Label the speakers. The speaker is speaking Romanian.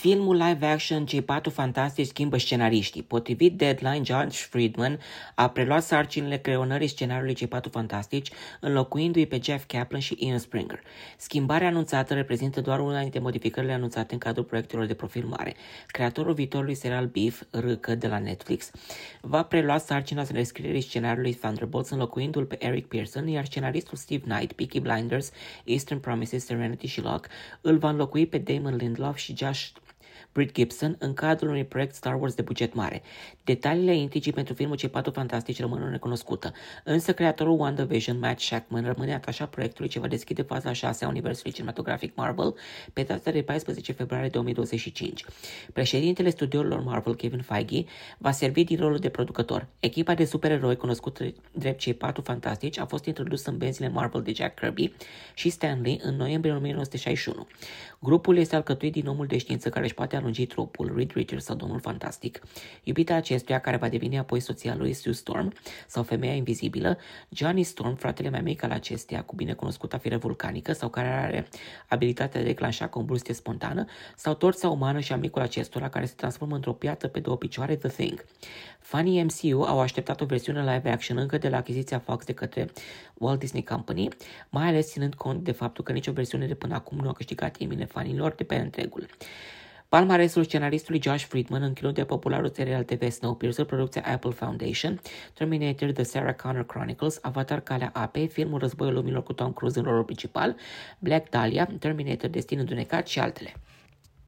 Speaker 1: Filmul live-action Cei patru fantastici schimbă scenariștii. Potrivit Deadline, George Friedman a preluat sarcinile creionării scenariului Cei patru fantastici, înlocuindu-i pe Jeff Kaplan și Ian Springer. Schimbarea anunțată reprezintă doar una dintre modificările anunțate în cadrul proiectelor de profilmare. Creatorul viitorului serial Beef, Râcă, de la Netflix, va prelua sarcina rescrierii scenariului Thunderbolts, înlocuindu-l pe Eric Pearson, iar scenaristul Steve Knight, Peaky Blinders, Eastern Promises, Serenity și Locke, îl va înlocui pe Damon Lindelof și Josh Britt Gibson în cadrul unui proiect Star Wars de buget mare. Detaliile intrigii pentru filmul Cei patru fantastici rămân necunoscută, însă creatorul WandaVision, Matt Shackman, rămâne atașat proiectului ce va deschide faza 6 a universului cinematografic Marvel pe data de 14 februarie 2025. Președintele studiourilor Marvel, Kevin Feige, va servi din rolul de producător. Echipa de supereroi cunoscută drept Cei patru fantastici a fost introdusă în benzile Marvel de Jack Kirby și Stan Lee în noiembrie 1961. Grupul este alcătuit din omul de știință care își poate alungi trupul, Reed Richards sau Domnul Fantastic, iubita acestuia care va deveni apoi soția lui Sue Storm sau femeia invizibilă, Johnny Storm, fratele mai mic al acesteia cu binecunoscuta fire vulcanică sau care are abilitatea de a declanșa combustie spontană, sau torța umană și amicul acestora care se transformă într-o piatră pe două picioare, The Thing. Fanii MCU au așteptat o versiune live action încă de la achiziția Fox de către Walt Disney Company, mai ales ținând cont de faptul că nicio versiune de până acum nu a câștigat inimile fanilor de pe întregul. Palmaresul scenaristului Josh Friedman include popularul serial TV Snowpiercer, producția Apple Foundation, Terminator The Sarah Connor Chronicles, Avatar Calea Apei, filmul Războiul Lumilor cu Tom Cruise în rolul principal, Black Dahlia, Terminator Destin Îndunecat și altele.